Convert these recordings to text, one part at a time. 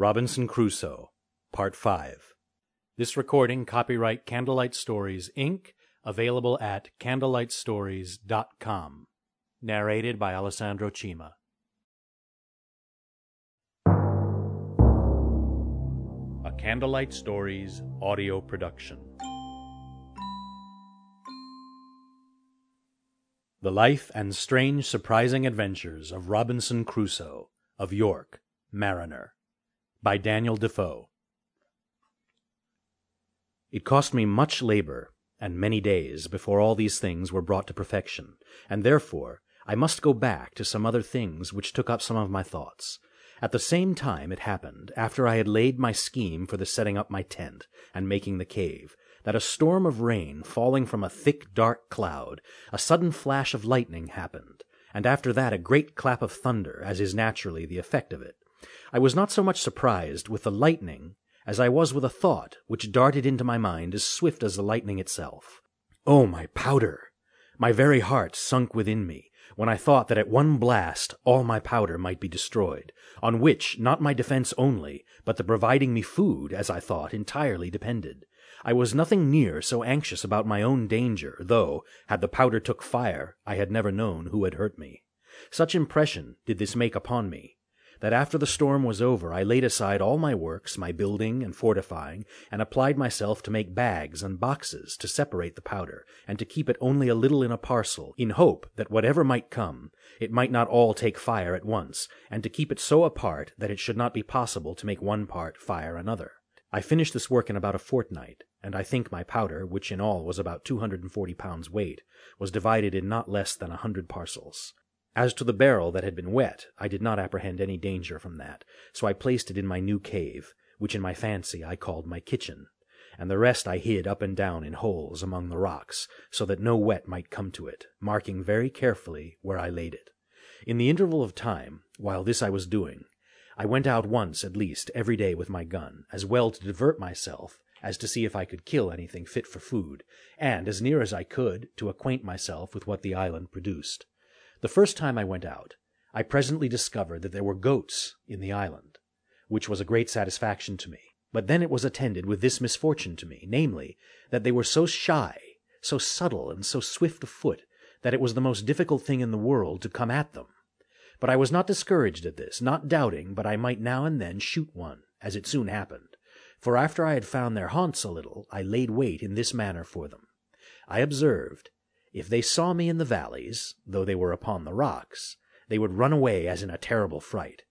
Robinson Crusoe, Part 5. This recording, copyright Candlelight Stories, Inc., available at candlelightstories.com. Narrated by Alessandro Cima. A Candlelight Stories audio production. The Life and Strange Surprising Adventures of Robinson Crusoe, of York, Mariner by Daniel Defoe. It cost me much labor and many days before all these things were brought to perfection, and therefore I must go back to some other things which took up some of my thoughts. At the same time it happened, after I had laid my scheme for the setting up my tent and making the cave, that a storm of rain falling from a thick dark cloud, a sudden flash of lightning happened, and after that a great clap of thunder, as is naturally the effect of it. I was not so much surprised with the lightning as I was with a thought which darted into my mind as swift as the lightning itself. Oh, my powder! My very heart sunk within me when I thought that at one blast all my powder might be destroyed, on which not my defense only, but the providing me food, as I thought, entirely depended. I was nothing near so anxious about my own danger, though, had the powder took fire, I had never known who had hurt me. Such impression did this make upon me that after the storm was over I laid aside all my works, my building and fortifying, and applied myself to make bags and boxes to separate the powder, and to keep it only a little in a parcel, in hope that whatever might come, it might not all take fire at once, and to keep it so apart that it should not be possible to make one part fire another. I finished this work in about a fortnight, and I think my powder, which in all was about 240 pounds weight, was divided in not less than a hundred parcels. As to the barrel that had been wet, I did not apprehend any danger from that, so I placed it in my new cave, which in my fancy I called my kitchen, and the rest I hid up and down in holes among the rocks, so that no wet might come to it, marking very carefully where I laid it. In the interval of time, while this I was doing, I went out once at least every day with my gun, as well to divert myself as to see if I could kill anything fit for food, and, as near as I could, to acquaint myself with what the island produced. The first time I went out, I presently discovered that there were goats in the island, which was a great satisfaction to me. But then it was attended with this misfortune to me, namely, that they were so shy, so subtle, and so swift of foot, that it was the most difficult thing in the world to come at them. But I was not discouraged at this, not doubting but I might now and then shoot one, as it soon happened. For after I had found their haunts a little, I laid wait in this manner for them. I observed if they saw me in the valleys, though they were upon the rocks, they would run away as in a terrible fright.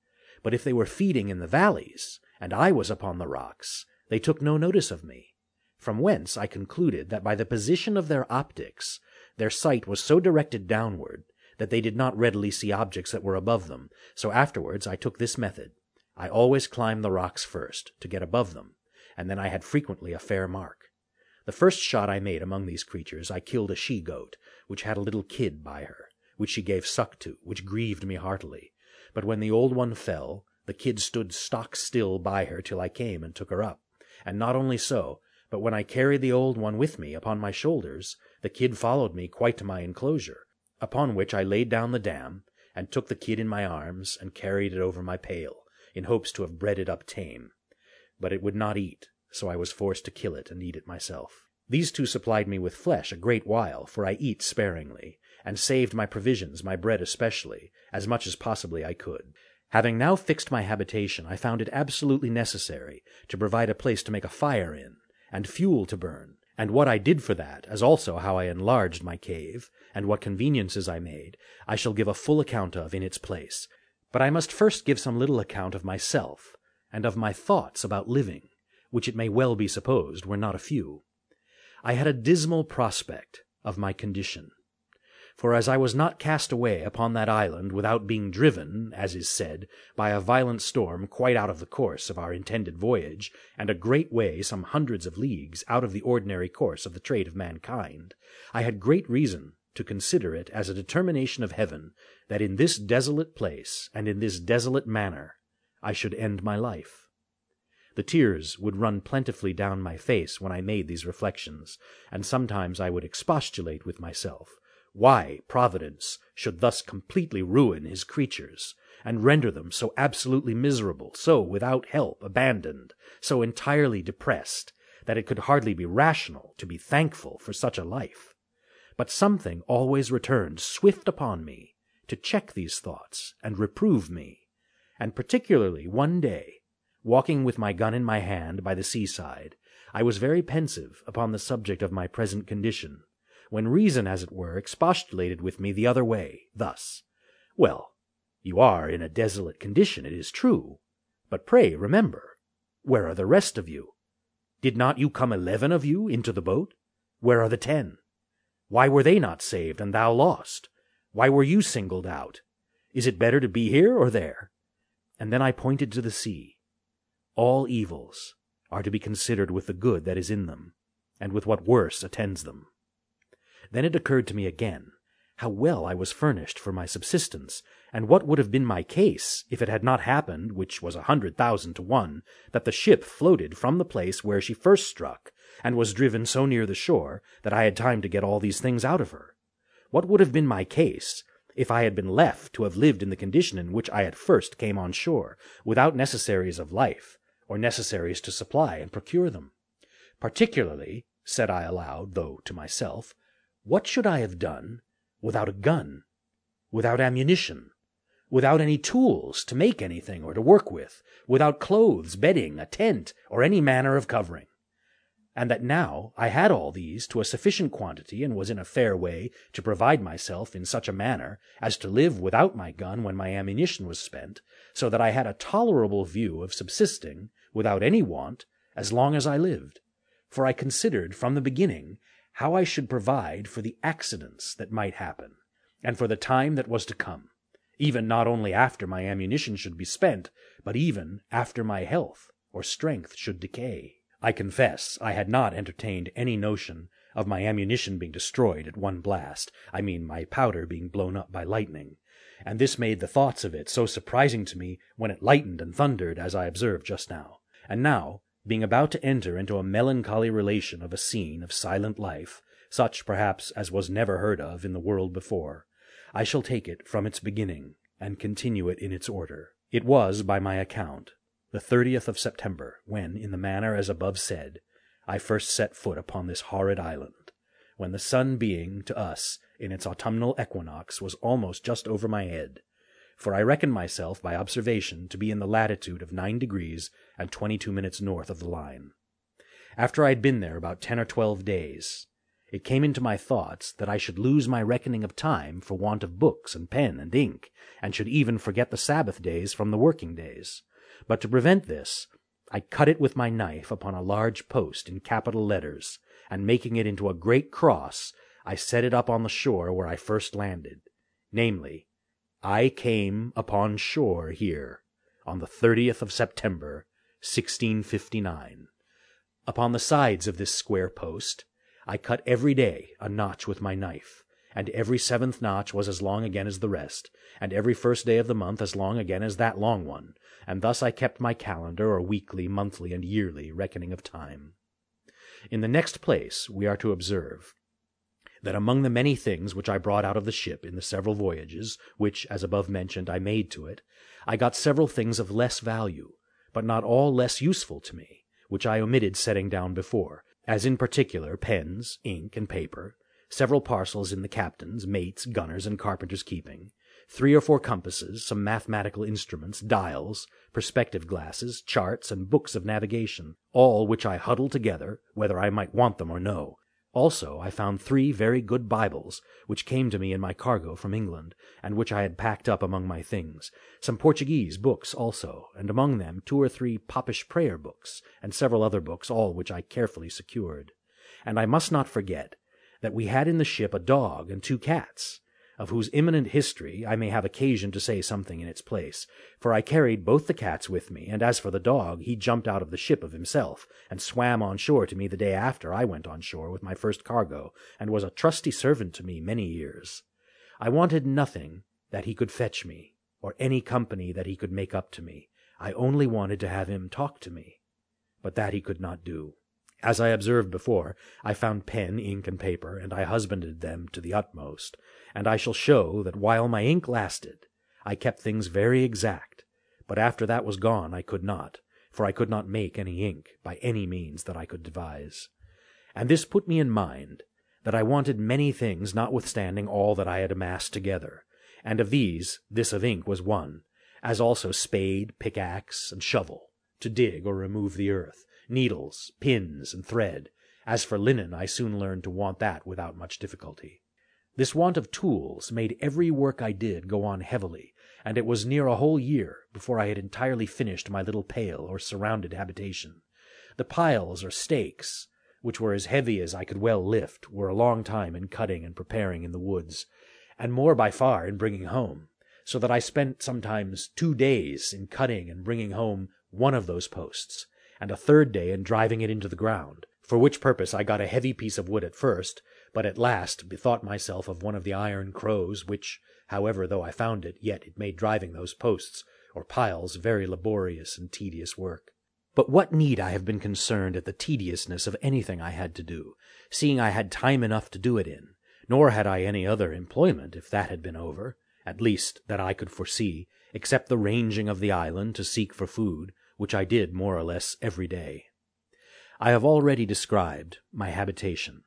But if they were feeding in the valleys, and I was upon the rocks, they took no notice of me. From whence I concluded that by the position of their optics, their sight was so directed downward that they did not readily see objects that were above them. So afterwards I took this method. I always climbed the rocks first, to get above them, and then I had frequently a fair mark. The first shot I made among these creatures I killed a she goat, which had a little kid by her, which she gave suck to, which grieved me heartily. But when the old one fell, the kid stood stock still by her till I came and took her up. And not only so, but when I carried the old one with me upon my shoulders, the kid followed me quite to my enclosure, upon which I laid down the dam, and took the kid in my arms, and carried it over my pale, in hopes to have bred it up tame. But it would not eat, so I was forced to kill it and eat it myself. These two supplied me with flesh a great while, for I eat sparingly, and saved my provisions, my bread especially, as much as possibly I could. Having now fixed my habitation, I found it absolutely necessary to provide a place to make a fire in, and fuel to burn, and what I did for that, as also how I enlarged my cave, and what conveniences I made, I shall give a full account of in its place. But I must first give some little account of myself, and of my thoughts about living which it may well be supposed were not a few. I had a dismal prospect of my condition. For as I was not cast away upon that island without being driven, as is said, by a violent storm quite out of the course of our intended voyage, and a great way, some hundreds of leagues, out of the ordinary course of the trade of mankind, I had great reason to consider it as a determination of heaven that in this desolate place, and in this desolate manner, I should end my life. The tears would run plentifully down my face when I made these reflections, and sometimes I would expostulate with myself. Why Providence should thus completely ruin his creatures, and render them so absolutely miserable, so without help, abandoned, so entirely depressed, that it could hardly be rational to be thankful for such a life. But something always returned swift upon me to check these thoughts and reprove me, and particularly one day, walking with my gun in my hand by the seaside, I was very pensive upon the subject of my present condition, when reason, as it were, expostulated with me the other way, thus: Well, you are in a desolate condition, it is true, but pray remember, where are the rest of you? Did not you come eleven of you into the boat? Where are the ten? Why were they not saved and thou lost? Why were you singled out? Is it better to be here or there? And then I pointed to the sea. All evils, are to be considered with the good that is in them, and with what worse attends them. Then it occurred to me again how well I was furnished for my subsistence, and what would have been my case if it had not happened, which was a hundred thousand to one, that the ship floated from the place where she first struck, and was driven so near the shore that I had time to get all these things out of her. What would have been my case if I had been left to have lived in the condition in which I at first came on shore, without necessaries of life, or necessaries to supply and procure them. Particularly, said I aloud, though to myself, what should I have done without a gun, without ammunition, without any tools to make anything or to work with, without clothes, bedding, a tent, or any manner of covering? and that now I had all these to a sufficient quantity and was in a fair way to provide myself in such a manner as to live without my gun when my ammunition was spent, so that I had a tolerable view of subsisting without any want, as long as I lived, for I considered from the beginning how I should provide for the accidents that might happen, and for the time that was to come, even not only after my ammunition should be spent, but even after my health or strength should decay. I confess I had not entertained any notion of my ammunition being destroyed at one blast, I mean my powder being blown up by lightning, and this made the thoughts of it so surprising to me when it lightened and thundered, as I observed just now. And now, being about to enter into a melancholy relation of a scene of silent life, such perhaps as was never heard of in the world before, I shall take it from its beginning, and continue it in its order. It was, by my account, the thirtieth of September, when, in the manner as above said, I first set foot upon this horrid island, when the sun being, to us, in its autumnal equinox, was almost just over my head, for I reckon myself by observation to be in the latitude of nine degrees and twenty-two minutes north of the line. After I had been there about ten or twelve days, it came into my thoughts that I should lose my reckoning of time for want of books and pen and ink, and should even forget the Sabbath days from the working days. But to prevent this, I cut it with my knife upon a large post in capital letters, and making it into a great cross, I set it up on the shore where I first landed, namely, I came upon shore here on the 30th of September, 1659. Upon the sides of this square post I cut every day a notch with my knife, and every seventh notch was as long again as the rest, and every first day of the month as long again as that long one, and thus I kept my calendar or weekly, monthly, and yearly reckoning of time. In the next place we are to observe that among the many things which I brought out of the ship in the several voyages, which, as above mentioned, I made to it, I got several things of less value, but not all less useful to me, which I omitted setting down before, as in particular pens, ink, and paper, several parcels in the captain's, mate's, gunner's, and carpenter's keeping, three or four compasses, some mathematical instruments, dials, perspective glasses, charts, and books of navigation, all which I huddled together, whether I might want them or no, also I found three very good Bibles, which came to me in my cargo from England, and which I had packed up among my things, some Portuguese books also, and among them two or three Popish prayer books, and several other books, all which I carefully secured. And I must not forget that we had in the ship a dog and two cats, of whose imminent history I may have occasion to say something in its place, for I carried both the cats with me, and as for the dog, he jumped out of the ship of himself, and swam on shore to me the day after I went on shore with my first cargo, and was a trusty servant to me many years. I wanted nothing that he could fetch me, or any company that he could make up to me. I only wanted to have him talk to me. But that he could not do. As I observed before, I found pen, ink, and paper, and I husbanded them to the utmost, and I shall show that while my ink lasted, I kept things very exact, but after that was gone I could not, for I could not make any ink by any means that I could devise. And this put me in mind that I wanted many things notwithstanding all that I had amassed together, and of these this of ink was one, as also spade, pickaxe, and shovel, to dig or remove the earth, needles, pins, and thread. As for linen, I soon learned to want that without much difficulty. This want of tools made every work I did go on heavily, and it was near a whole year before I had entirely finished my little pale or surrounded habitation. The piles or stakes, which were as heavy as I could well lift, were a long time in cutting and preparing in the woods, and more by far in bringing home, so that I spent sometimes two days in cutting and bringing home one of those posts, and a third day in driving it into the ground, for which purpose I got a heavy piece of wood at first, but at last bethought myself of one of the iron crows, which, however, though I found it, yet it made driving those posts or piles very laborious and tedious work. But what need I have been concerned at the tediousness of anything I had to do, seeing I had time enough to do it in, nor had I any other employment if that had been over, at least that I could foresee, except the ranging of the island to seek for food, which I did more or less every day. I have already described my habitation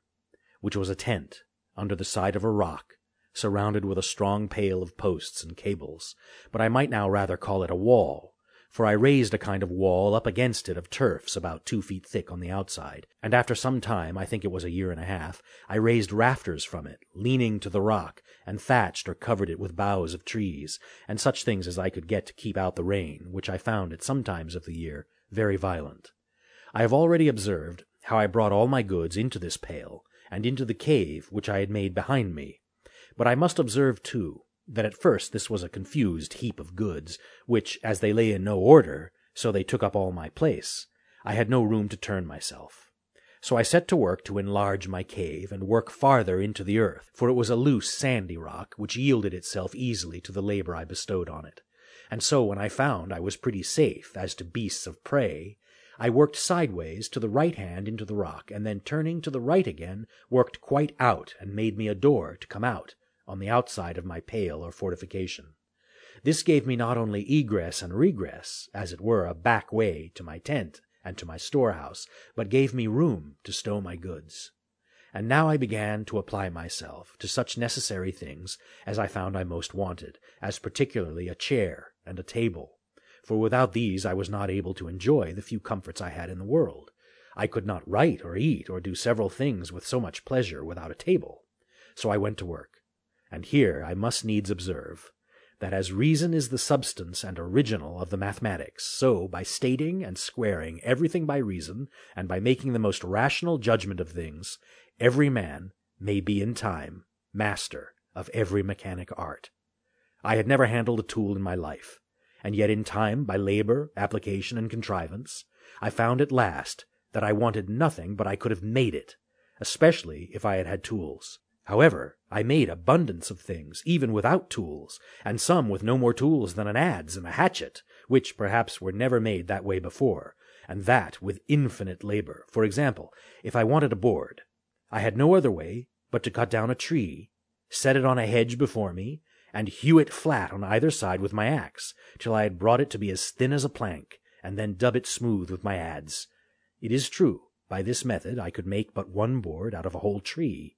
which was a tent under the side of a rock, surrounded with a strong pale of posts and cables, but I might now rather call it a wall, for I raised a kind of wall up against it of turfs about two feet thick on the outside, and after some time, I think it was a year and a half, I raised rafters from it, leaning to the rock, and thatched or covered it with boughs of trees, and such things as I could get to keep out the rain, which I found at some times of the year very violent. I have already observed how I brought all my goods into this pale, and into the cave which I had made behind me. But I must observe, too, that at first this was a confused heap of goods, which, as they lay in no order, so they took up all my place, I had no room to turn myself. So I set to work to enlarge my cave and work farther into the earth, for it was a loose, sandy rock, which yielded itself easily to the labor I bestowed on it. And so when I found I was pretty safe as to beasts of prey, I worked sideways to the right hand into the rock, and then turning to the right again, worked quite out and made me a door to come out on the outside of my pale or fortification. This gave me not only egress and regress, as it were a back way to my tent and to my storehouse, but gave me room to stow my goods. And now I began to apply myself to such necessary things as I found I most wanted, as particularly a chair and a table for without these I was not able to enjoy the few comforts I had in the world. I could not write or eat or do several things with so much pleasure without a table. So I went to work. And here I must needs observe that as reason is the substance and original of the mathematics, so by stating and squaring everything by reason, and by making the most rational judgment of things, every man may be in time master of every mechanic art. I had never handled a tool in my life and yet in time, by labor, application, and contrivance, I found at last that I wanted nothing but I could have made it, especially if I had had tools. However, I made abundance of things, even without tools, and some with no more tools than an adze and a hatchet, which perhaps were never made that way before, and that with infinite labor. For example, if I wanted a board, I had no other way but to cut down a tree, set it on a hedge before me, and hew it flat on either side with my axe, till I had brought it to be as thin as a plank, and then dub it smooth with my adze. It is true, by this method I could make but one board out of a whole tree,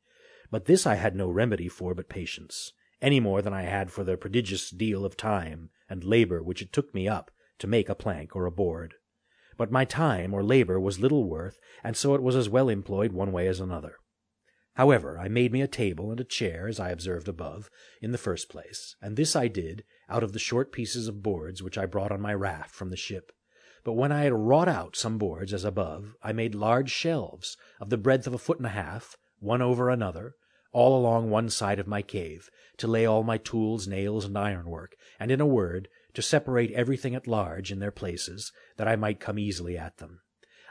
but this I had no remedy for but patience, any more than I had for the prodigious deal of time and labor which it took me up to make a plank or a board. But my time or labor was little worth, and so it was as well employed one way as another. However, I made me a table and a chair, as I observed above, in the first place, and this I did out of the short pieces of boards which I brought on my raft from the ship. But when I had wrought out some boards, as above, I made large shelves, of the breadth of a foot and a half, one over another, all along one side of my cave, to lay all my tools, nails, and ironwork, and, in a word, to separate everything at large in their places, that I might come easily at them.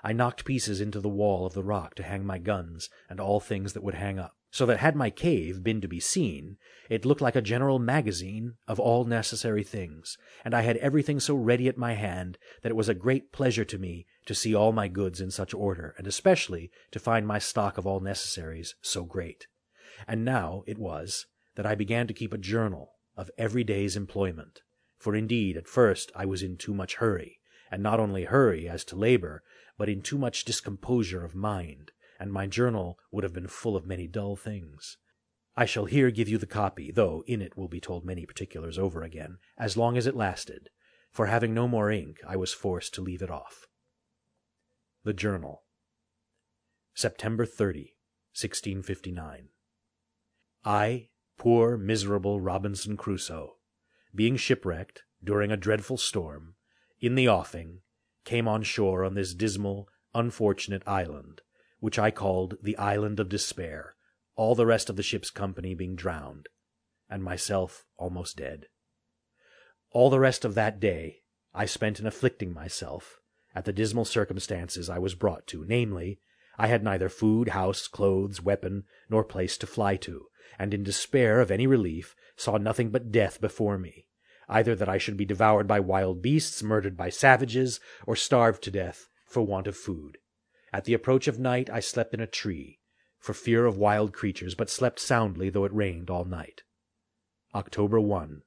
I knocked pieces into the wall of the rock to hang my guns and all things that would hang up, so that had my cave been to be seen, it looked like a general magazine of all necessary things, and I had everything so ready at my hand that it was a great pleasure to me to see all my goods in such order, and especially to find my stock of all necessaries so great. And now it was that I began to keep a journal of every day's employment. For indeed, at first I was in too much hurry, and not only hurry as to labor, but in too much discomposure of mind, and my journal would have been full of many dull things. I shall here give you the copy, though in it will be told many particulars over again, as long as it lasted, for having no more ink, I was forced to leave it off. The Journal September 30, 1659 I, poor miserable Robinson Crusoe, being shipwrecked during a dreadful storm, in the offing, came on shore on this dismal, unfortunate island, which I called the Island of Despair, all the rest of the ship's company being drowned, and myself almost dead. All the rest of that day I spent in afflicting myself at the dismal circumstances I was brought to, namely, I had neither food, house, clothes, weapon, nor place to fly to, and in despair of any relief saw nothing but death before me, either that I should be devoured by wild beasts, murdered by savages, or starved to death for want of food. At the approach of night I slept in a tree, for fear of wild creatures, but slept soundly though it rained all night. October 1.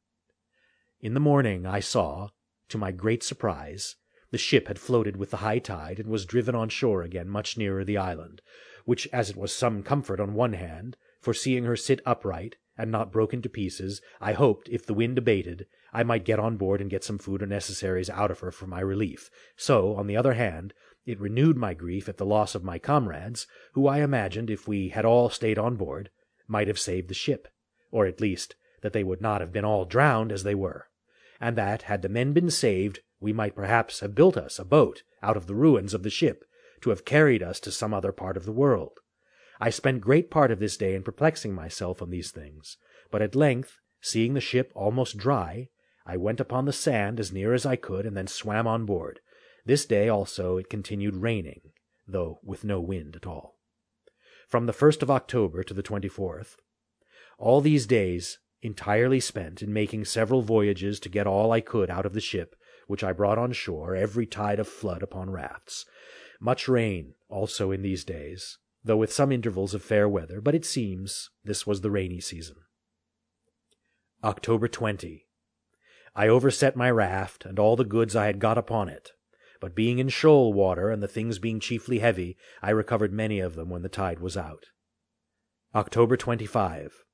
In the morning I saw, to my great surprise, the ship had floated with the high tide, and was driven on shore again much nearer the island, which as it was some comfort on one hand, for seeing her sit upright, and not broken to pieces, I hoped, if the wind abated, I might get on board and get some food or necessaries out of her for my relief. So, on the other hand, it renewed my grief at the loss of my comrades, who I imagined, if we had all stayed on board, might have saved the ship, or at least that they would not have been all drowned as they were, and that, had the men been saved, we might perhaps have built us a boat out of the ruins of the ship, to have carried us to some other part of the world. I spent great part of this day in perplexing myself on these things, but at length, seeing the ship almost dry, I went upon the sand as near as I could, and then swam on board. This day also it continued raining, though with no wind at all. From the first of October to the twenty-fourth, all these days entirely spent in making several voyages to get all I could out of the ship, which I brought on shore every tide of flood upon rafts. Much rain also in these days, though with some intervals of fair weather, but it seems this was the rainy season. October 20. I overset my raft, and all the goods I had got upon it, but being in shoal water, and the things being chiefly heavy, I recovered many of them when the tide was out. October 25.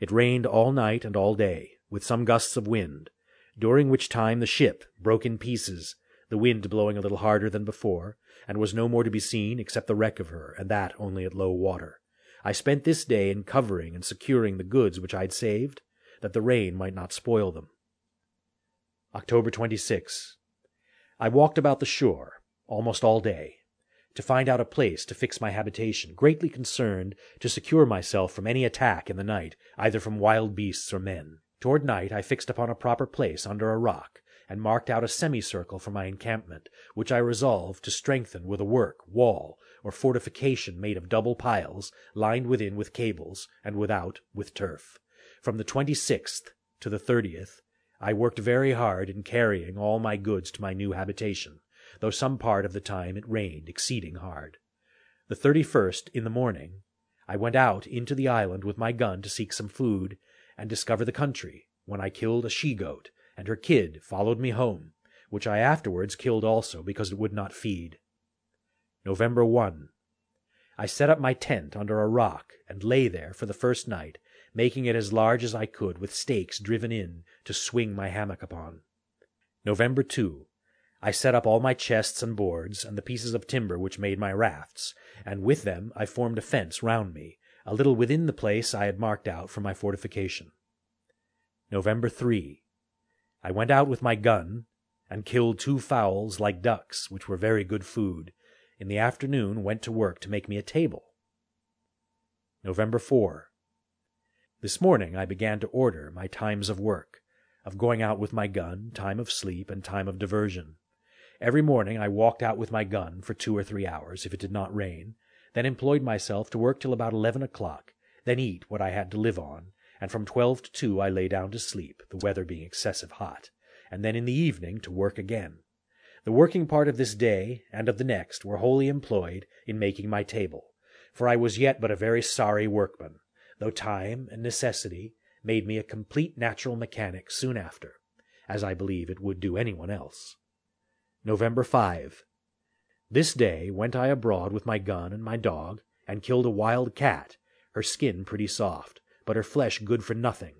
It rained all night and all day, with some gusts of wind, during which time the ship broke in pieces, the wind blowing a little harder than before, and was no more to be seen except the wreck of her, and that only at low water. I spent this day in covering and securing the goods which I had saved, that the rain might not spoil them. October 26. I walked about the shore almost all day, to find out a place to fix my habitation, greatly concerned to secure myself from any attack in the night, either from wild beasts or men. Toward night I fixed upon a proper place under a rock, and marked out a semicircle for my encampment, which I resolved to strengthen with a work, wall, or fortification made of double piles, lined within with cables, and without with turf. From the twenty-sixth to the thirtieth I worked very hard in carrying all my goods to my new habitation, though some part of the time it rained exceeding hard. The thirty-first, in the morning, I went out into the island with my gun to seek some food, and discover the country, when I killed a she-goat, and her kid followed me home, which I afterwards killed also because it would not feed. November 1. I set up my tent under a rock and lay there for the first night, making it as large as I could with stakes driven in to swing my hammock upon. November 2. I set up all my chests and boards and the pieces of timber which made my rafts, and with them I formed a fence round me, a little within the place I had marked out for my fortification. November 3. I went out with my gun and killed two fowls like ducks, which were very good food. In the afternoon went to work to make me a table. November 4. This morning I began to order my times of work, of going out with my gun, time of sleep, and time of diversion. Every morning I walked out with my gun for two or three hours, if it did not rain, then employed myself to work till about eleven o'clock, then eat what I had to live on, and from twelve to two I lay down to sleep, the weather being excessive hot, and then in the evening to work again. The working part of this day and of the next were wholly employed in making my table, for I was yet but a very sorry workman, though time and necessity made me a complete natural mechanic soon after, as I believe it would do anyone else. November 5. This day went I abroad with my gun and my dog, and killed a wild cat, her skin pretty soft, but her flesh good for nothing.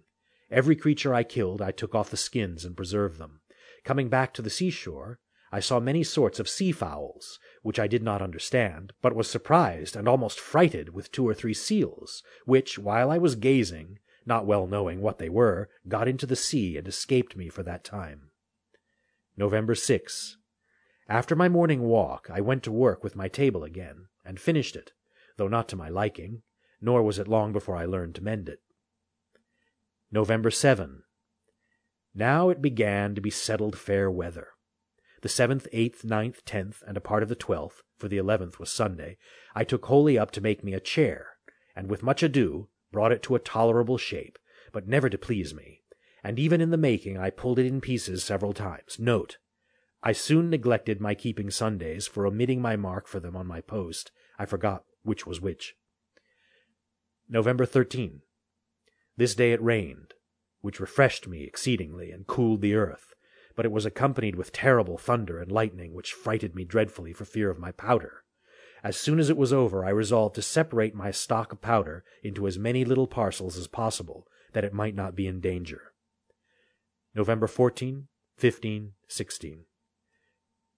Every creature I killed I took off the skins and preserved them. Coming back to the seashore, I saw many sorts of sea fowls, which I did not understand, but was surprised and almost frighted with two or three seals, which, while I was gazing, not well knowing what they were, got into the sea and escaped me for that time. November 6. After my morning walk, I went to work with my table again, and finished it, though not to my liking, nor was it long before I learned to mend it. November 7. Now it began to be settled fair weather. The seventh, eighth, ninth, tenth, and a part of the twelfth, for the eleventh was Sunday, I took wholly up to make me a chair, and with much ado brought it to a tolerable shape, but never to please me, and even in the making I pulled it in pieces several times. Note. I soon neglected my keeping Sundays, for omitting my mark for them on my post, I forgot which was which. November 13. This day it rained, which refreshed me exceedingly, and cooled the earth but it was accompanied with terrible thunder and lightning, which frighted me dreadfully for fear of my powder. As soon as it was over, I resolved to separate my stock of powder into as many little parcels as possible, that it might not be in danger. November 14, 15, 16.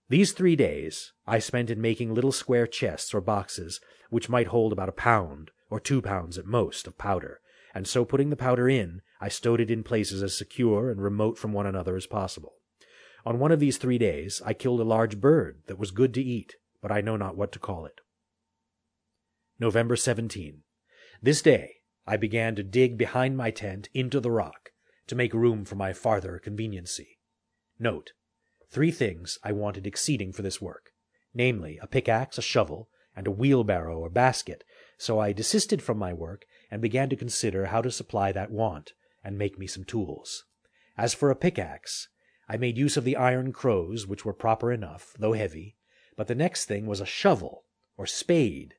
These three days I spent in making little square chests or boxes, which might hold about a pound, or two pounds at most, of powder, and so putting the powder in, I stowed it in places as secure and remote from one another as possible. On one of these three days I killed a large bird that was good to eat, but I know not what to call it. November 17. This day I began to dig behind my tent into the rock, to make room for my farther conveniency. Note. Three things I wanted exceeding for this work, namely, a pickaxe, a shovel, and a wheelbarrow or basket, so I desisted from my work and began to consider how to supply that want, and make me some tools. As for a pickaxe, I made use of the iron crows, which were proper enough, though heavy, but the next thing was a shovel, or spade.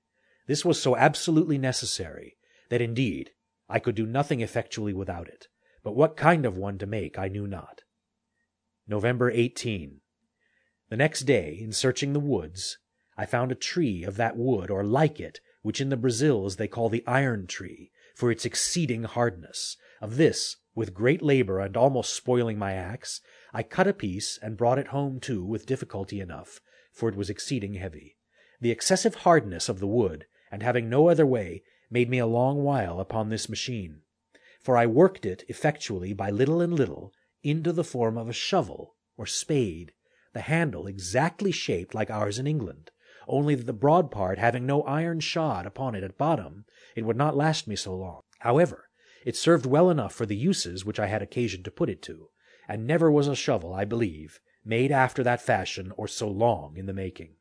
This was so absolutely necessary, that indeed I could do nothing effectually without it, but what kind of one to make I knew not. November 18. The next day, in searching the woods, I found a tree of that wood, or like it, which in the Brazils they call the iron tree, for its exceeding hardness. Of this, with great labor and almost spoiling my axe, I cut a piece and brought it home too with difficulty enough, for it was exceeding heavy. The excessive hardness of the wood, and having no other way, made me a long while upon this machine. For I worked it effectually by little and little into the form of a shovel or spade, the handle exactly shaped like ours in England, only that the broad part having no iron shod upon it at bottom, it would not last me so long. However, it served well enough for the uses which I had occasion to put it to, and never was a shovel, I believe, made after that fashion or so long in the making.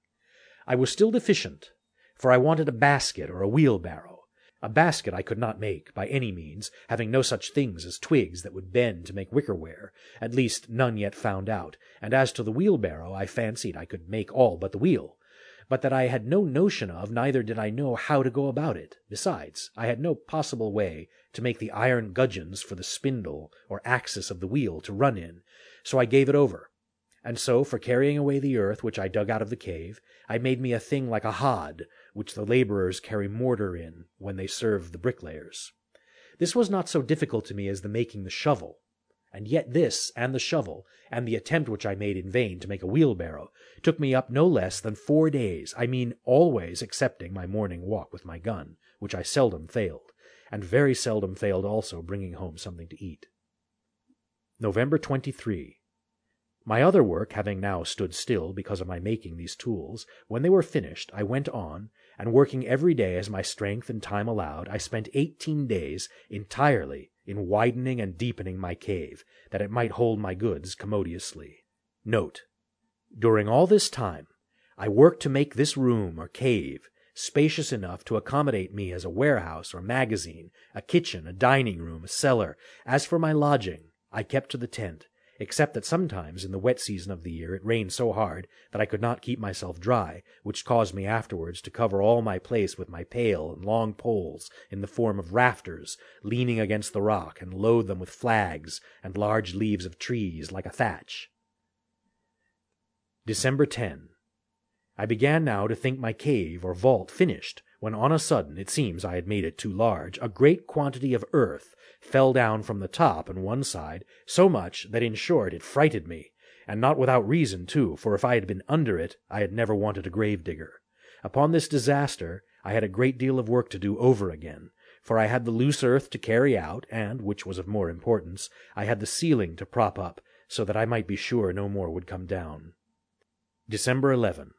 I was still deficient, for I wanted a basket or a wheelbarrow. A basket I could not make, by any means, having no such things as twigs that would bend to make wickerware, at least none yet found out, and as to the wheelbarrow, I fancied I could make all but the wheel, but that I had no notion of, neither did I know how to go about it. Besides, I had no possible way to make the iron gudgeons for the spindle or axis of the wheel to run in, so I gave it over. And so, for carrying away the earth which I dug out of the cave, I made me a thing like a hod, which the laborers carry mortar in when they serve the bricklayers. This was not so difficult to me as the making the shovel, and yet this, and the shovel, and the attempt which I made in vain to make a wheelbarrow, took me up no less than four days, I mean always excepting my morning walk with my gun, which I seldom failed and very seldom failed also bringing home something to eat. November 23. My other work having now stood still because of my making these tools, when they were finished I went on, and working every day as my strength and time allowed, I spent eighteen days entirely in widening and deepening my cave, that it might hold my goods commodiously. Note. During all this time I worked to make this room or cave spacious enough to accommodate me as a warehouse or magazine, a kitchen, a dining room, a cellar. As for my lodging, I kept to the tent, except that sometimes in the wet season of the year it rained so hard that I could not keep myself dry, which caused me afterwards to cover all my place with my pale and long poles in the form of rafters leaning against the rock, and load them with flags and large leaves of trees like a thatch. December 10. I began now to think my cave or vault finished, when on a sudden, it seems I had made it too large, a great quantity of earth fell down from the top on one side, so much that in short it frighted me, and not without reason too, for if I had been under it I had never wanted a grave digger. Upon this disaster I had a great deal of work to do over again, for I had the loose earth to carry out, and, which was of more importance, I had the ceiling to prop up, so that I might be sure no more would come down. December 11.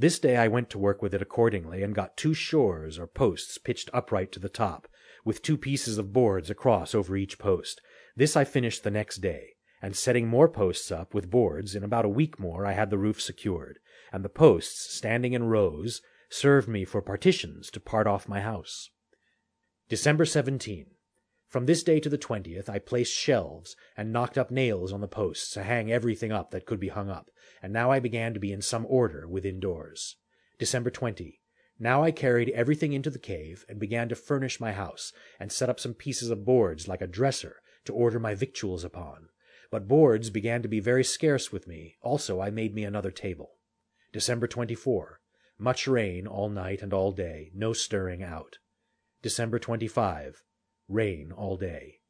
This day I went to work with it accordingly, and got two shores or posts pitched upright to the top, with two pieces of boards across over each post. This I finished the next day, and setting more posts up, with boards, in about a week more I had the roof secured, and the posts, standing in rows, served me for partitions to part off my house. December 17. From this day to the twentieth I placed shelves, and knocked up nails on the posts to hang everything up that could be hung up, and now I began to be in some order within doors. December 20. Now I carried everything into the cave, and began to furnish my house, and set up some pieces of boards like a dresser, to order my victuals upon. But boards began to be very scarce with me, also I made me another table. December 24. Much rain all night and all day, no stirring out. December 25. Rain all day.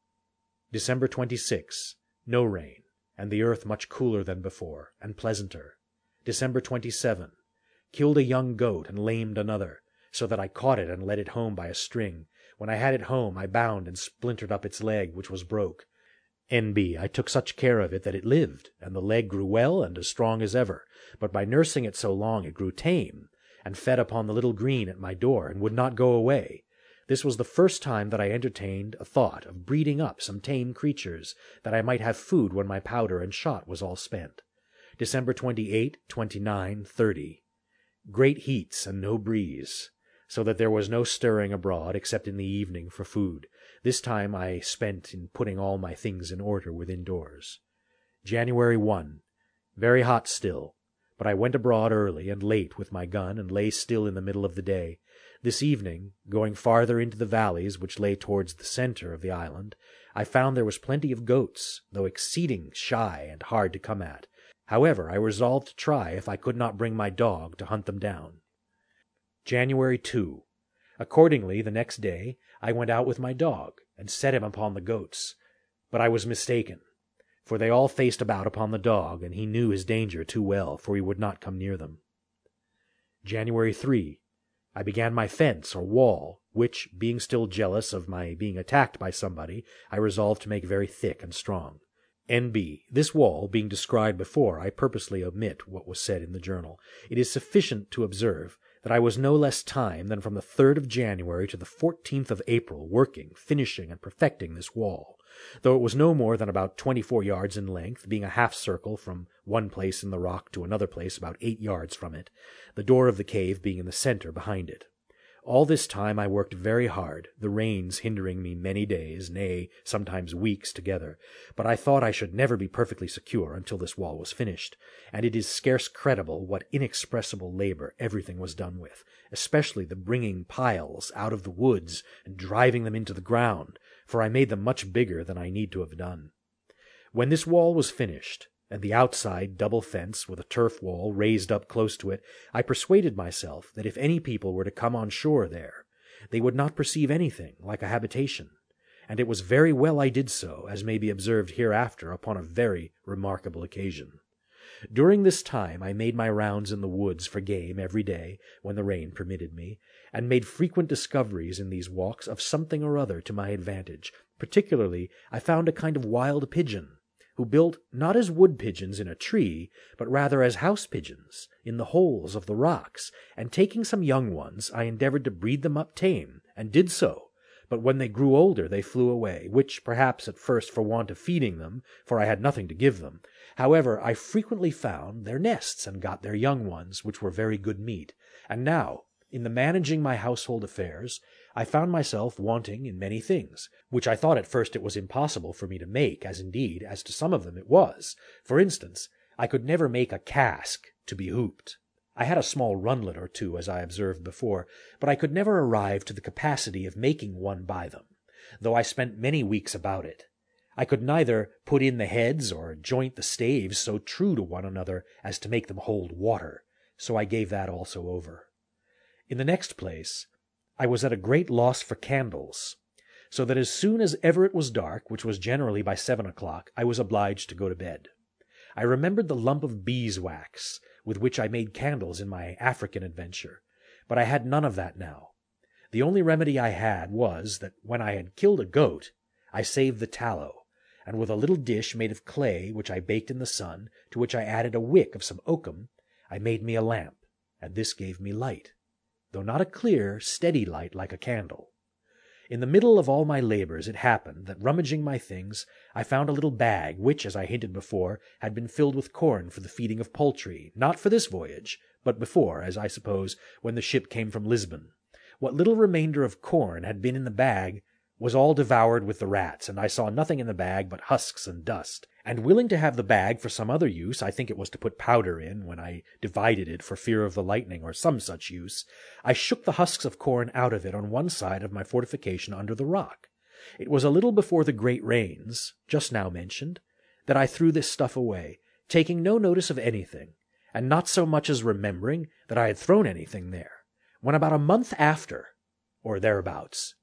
December 26. No rain and the earth much cooler than before, and pleasanter. December 27. Killed a young goat and lamed another, so that I caught it and led it home by a string. When I had it home, I bound and splintered up its leg, which was broke. N.B. I took such care of it that it lived, and the leg grew well and as strong as ever, but by nursing it so long it grew tame, and fed upon the little green at my door, and would not go away, this was the first time that I entertained a thought of breeding up some tame creatures, that I might have food when my powder and shot was all spent. December 28, 29, 30. Great heats and no breeze, so that there was no stirring abroad except in the evening for food. This time I spent in putting all my things in order within doors. January 1. Very hot still, but I went abroad early and late with my gun and lay still in the middle of the day. This evening, going farther into the valleys which lay towards the centre of the island, I found there was plenty of goats, though exceeding shy and hard to come at. However, I resolved to try if I could not bring my dog to hunt them down. January 2. Accordingly, the next day, I went out with my dog, and set him upon the goats. But I was mistaken, for they all faced about upon the dog, and he knew his danger too well, for he would not come near them. January 3. I began my fence or wall, which, being still jealous of my being attacked by somebody, I resolved to make very thick and strong. N.B. This wall being described before, I purposely omit what was said in the journal. It is sufficient to observe that I was no less time than from the 3rd of January to the 14th of April working, finishing, and perfecting this wall though it was no more than about twenty four yards in length, being a half circle from one place in the rock to another place about eight yards from it, the door of the cave being in the centre behind it. All this time I worked very hard, the rains hindering me many days, nay, sometimes weeks together, but I thought I should never be perfectly secure until this wall was finished, and it is scarce credible what inexpressible labor everything was done with, especially the bringing piles out of the woods and driving them into the ground, for I made them much bigger than I need to have done. When this wall was finished, and the outside double fence with a turf wall raised up close to it, I persuaded myself that if any people were to come on shore there, they would not perceive anything like a habitation, and it was very well I did so, as may be observed hereafter upon a very remarkable occasion. During this time I made my rounds in the woods for game every day, when the rain permitted me, and made frequent discoveries in these walks of something or other to my advantage. Particularly I found a kind of wild pigeon, who built not as wood pigeons in a tree, but rather as house pigeons, in the holes of the rocks, and taking some young ones, I endeavored to breed them up tame, and did so but when they grew older they flew away, which perhaps at first for want of feeding them, for I had nothing to give them. However, I frequently found their nests and got their young ones, which were very good meat. And now, in the managing my household affairs, I found myself wanting in many things, which I thought at first it was impossible for me to make, as indeed, as to some of them it was. For instance, I could never make a cask to be hooped. I had a small runlet or two, as I observed before, but I could never arrive to the capacity of making one by them, though I spent many weeks about it. I could neither put in the heads or joint the staves so true to one another as to make them hold water, so I gave that also over. In the next place, I was at a great loss for candles, so that as soon as ever it was dark, which was generally by seven o'clock, I was obliged to go to bed. I remembered the lump of beeswax with which I made candles in my African adventure, but I had none of that now. The only remedy I had was, that when I had killed a goat, I saved the tallow, and with a little dish made of clay which I baked in the sun, to which I added a wick of some oakum, I made me a lamp, and this gave me light, though not a clear, steady light like a candle. In the middle of all my labors it happened that rummaging my things I found a little bag, which, as I hinted before, had been filled with corn for the feeding of poultry, not for this voyage, but before, as I suppose, when the ship came from Lisbon. What little remainder of corn had been in the bag was all devoured with the rats, and I saw nothing in the bag but husks and dust. And willing to have the bag for some other use, I think it was to put powder in, when I divided it for fear of the lightning, or some such use, I shook the husks of corn out of it on one side of my fortification under the rock. It was a little before the great rains, just now mentioned, that I threw this stuff away, taking no notice of anything, and not so much as remembering that I had thrown anything there, when about a month after, or thereabouts,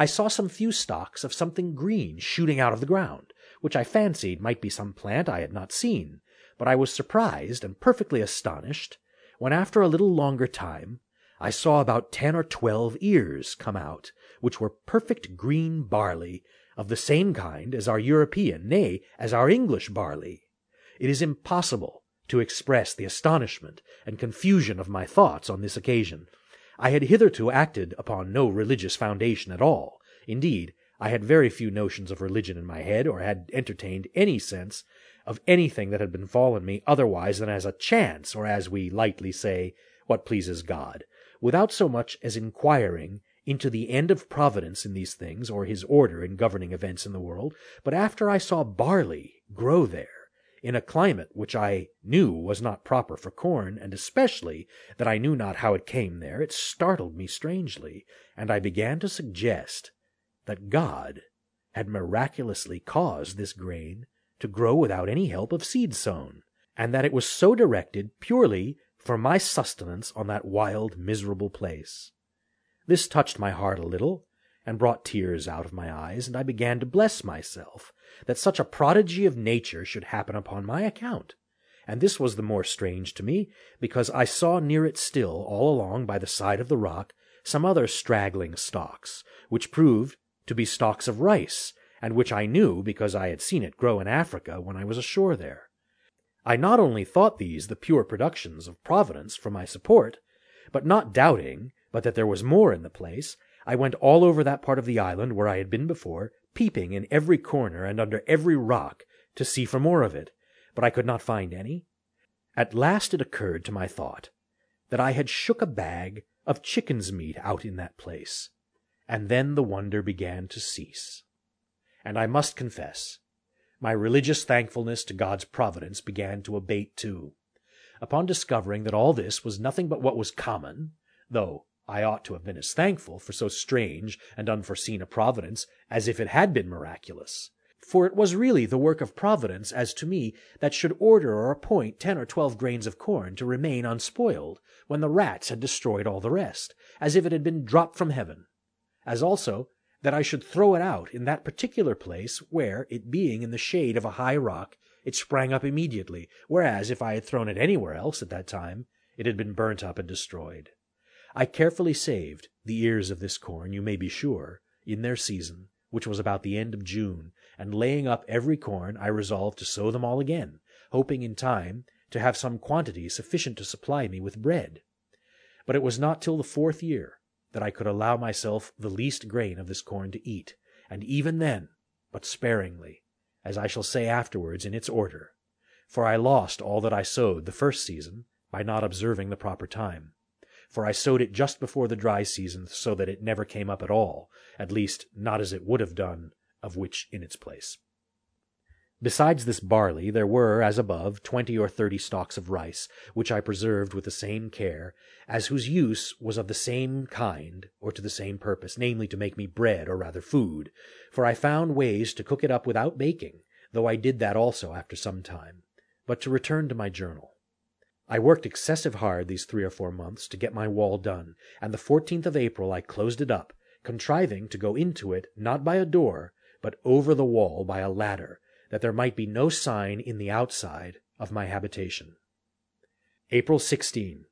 I saw some few stalks of something green shooting out of the ground, which I fancied might be some plant I had not seen, but I was surprised and perfectly astonished when after a little longer time I saw about ten or twelve ears come out, which were perfect green barley, of the same kind as our European, nay, as our English barley. It is impossible to express the astonishment and confusion of my thoughts on this occasion. I had hitherto acted upon no religious foundation at all. Indeed, I had very few notions of religion in my head, or had entertained any sense of anything that had befallen me otherwise than as a chance, or as we lightly say, what pleases God, without so much as inquiring into the end of Providence in these things, or his order in governing events in the world. But after I saw barley grow there, in a climate which I knew was not proper for corn, and especially that I knew not how it came there, it startled me strangely, and I began to suggest that God had miraculously caused this grain to grow without any help of seed sown, and that it was so directed purely for my sustenance on that wild, miserable place. This touched my heart a little, and brought tears out of my eyes, and I began to bless myself that such a prodigy of nature should happen upon my account. And this was the more strange to me, because I saw near it still, all along by the side of the rock, some other straggling stalks, which proved to be stalks of rice, and which I knew because I had seen it grow in Africa when I was ashore there. I not only thought these the pure productions of Providence for my support, but not doubting but that there was more in the place, I went all over that part of the island where I had been before, peeping in every corner and under every rock to see for more of it, but I could not find any. At last it occurred to my thought that I had shook a bag of chicken's meat out in that place, and then the wonder began to cease. And I must confess, my religious thankfulness to God's providence began to abate too, upon discovering that all this was nothing but what was common, though I ought to have been as thankful for so strange and unforeseen a providence as if it had been miraculous. For it was really the work of Providence, as to me, that should order or appoint ten or twelve grains of corn to remain unspoiled, when the rats had destroyed all the rest, as if it had been dropped from heaven; as also that I should throw it out in that particular place, where, it being in the shade of a high rock, it sprang up immediately, whereas if I had thrown it anywhere else at that time, it had been burnt up and destroyed. I carefully saved the ears of this corn, you may be sure, in their season, which was about the end of June, and laying up every corn, I resolved to sow them all again, hoping in time to have some quantity sufficient to supply me with bread. But it was not till the fourth year that I could allow myself the least grain of this corn to eat, and even then but sparingly, as I shall say afterwards in its order, for I lost all that I sowed the first season by not observing the proper time. For I sowed it just before the dry season so that it never came up at all, at least not as it would have done, of which in its place. Besides this barley, there were, as above, twenty or thirty stalks of rice, which I preserved with the same care, as whose use was of the same kind, or to the same purpose, namely to make me bread, or rather food, for I found ways to cook it up without baking, though I did that also after some time. But to return to my journal. I worked excessive hard these three or four months to get my wall done, and the 14th of April I closed it up, contriving to go into it, not by a door, but over the wall by a ladder, that there might be no sign in the outside of my habitation. April 16.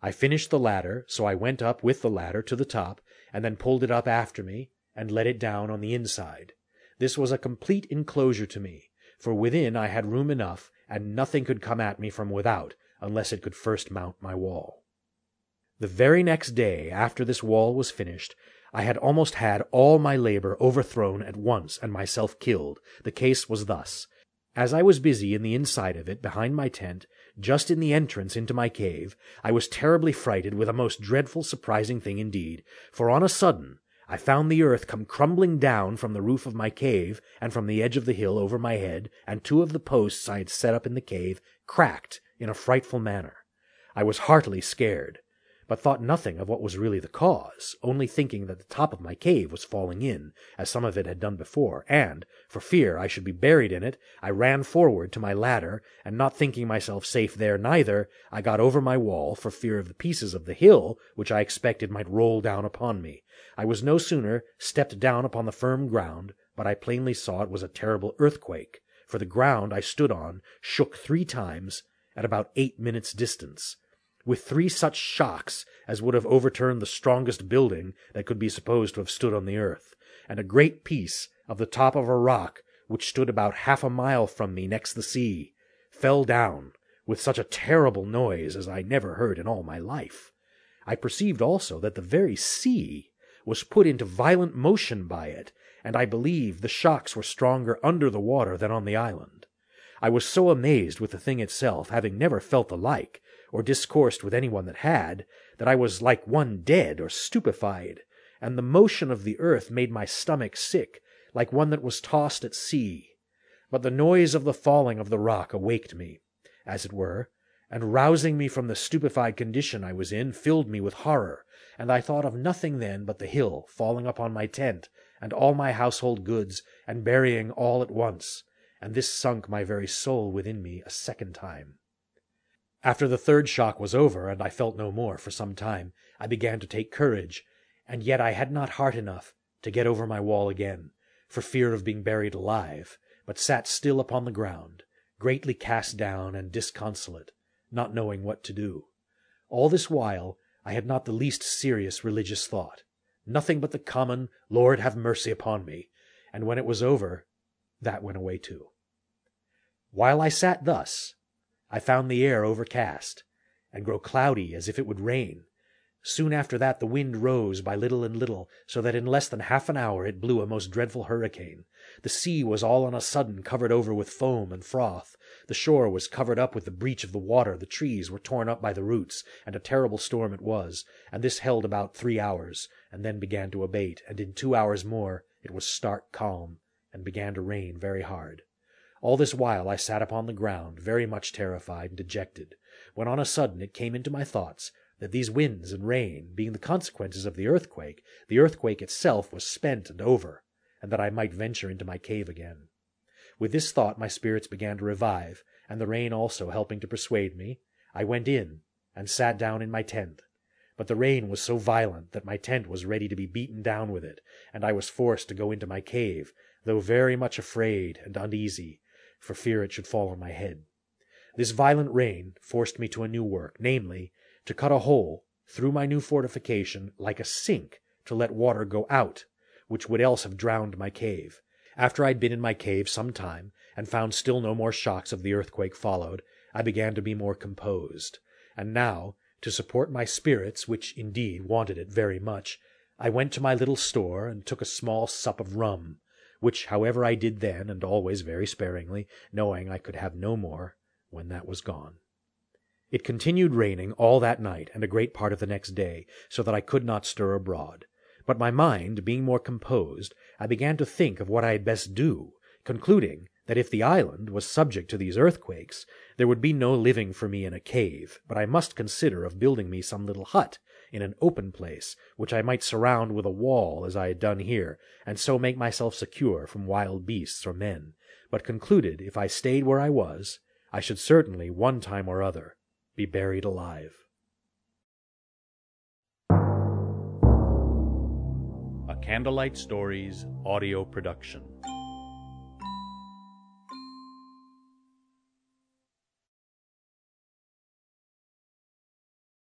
I finished the ladder, so I went up with the ladder to the top, and then pulled it up after me, and let it down on the inside. This was a complete enclosure to me, for within I had room enough, and nothing could come at me from without, unless it could first mount my wall. The very next day after this wall was finished, I had almost had all my labor overthrown at once and myself killed. The case was thus. As I was busy in the inside of it, behind my tent, just in the entrance into my cave, I was terribly frighted with a most dreadful surprising thing indeed, for on a sudden I found the earth come crumbling down from the roof of my cave and from the edge of the hill over my head, and two of the posts I had set up in the cave cracked in a frightful manner. I was heartily scared but thought nothing of what was really the cause, only thinking that the top of my cave was falling in, as some of it had done before, and, for fear I should be buried in it, I ran forward to my ladder, and not thinking myself safe there neither, I got over my wall, for fear of the pieces of the hill, which I expected might roll down upon me. I was no sooner stepped down upon the firm ground, but I plainly saw it was a terrible earthquake, for the ground I stood on shook three times at about eight minutes' distance with three such shocks as would have overturned the strongest building that could be supposed to have stood on the earth, and a great piece of the top of a rock, which stood about half a mile from me next the sea, fell down with such a terrible noise as I never heard in all my life. I perceived also that the very sea was put into violent motion by it, and I believe the shocks were stronger under the water than on the island. I was so amazed with the thing itself, having never felt the like, or discoursed with any one that had, that I was like one dead or stupefied, and the motion of the earth made my stomach sick, like one that was tossed at sea. But the noise of the falling of the rock awaked me, as it were, and rousing me from the stupefied condition I was in, filled me with horror, and I thought of nothing then but the hill falling upon my tent, and all my household goods, and burying all at once, and this sunk my very soul within me a second time. After the third shock was over, and I felt no more for some time, I began to take courage, and yet I had not heart enough to get over my wall again, for fear of being buried alive, but sat still upon the ground, greatly cast down and disconsolate, not knowing what to do. All this while I had not the least serious religious thought, nothing but the common Lord have mercy upon me, and when it was over, that went away too. While I sat thus, I found the air overcast, and grow cloudy as if it would rain. Soon after that the wind rose by little and little, so that in less than half an hour it blew a most dreadful hurricane. The sea was all on a sudden covered over with foam and froth. The shore was covered up with the breach of the water, the trees were torn up by the roots, and a terrible storm it was, and this held about three hours, and then began to abate, and in two hours more it was stark calm, and began to rain very hard. All this while I sat upon the ground, very much terrified and dejected, when on a sudden it came into my thoughts that these winds and rain being the consequences of the earthquake, the earthquake itself was spent and over, and that I might venture into my cave again. With this thought my spirits began to revive, and the rain also helping to persuade me, I went in and sat down in my tent. But the rain was so violent that my tent was ready to be beaten down with it, and I was forced to go into my cave, though very much afraid and uneasy, for fear it should fall on my head. This violent rain forced me to a new work, namely, to cut a hole through my new fortification like a sink to let water go out, which would else have drowned my cave. After I'd been in my cave some time, and found still no more shocks of the earthquake followed, I began to be more composed. And now, to support my spirits, which indeed wanted it very much, I went to my little store and took a small sup of rum, which however I did then, and always very sparingly, knowing I could have no more when that was gone. It continued raining all that night and a great part of the next day, so that I could not stir abroad. But my mind being more composed, I began to think of what I had best do, concluding that if the island was subject to these earthquakes, there would be no living for me in a cave, but I must consider of building me some little hut in an open place, which I might surround with a wall as I had done here, and so make myself secure from wild beasts or men, but concluded if I stayed where I was, I should certainly, one time or other, be buried alive. A Candlelight Stories audio production.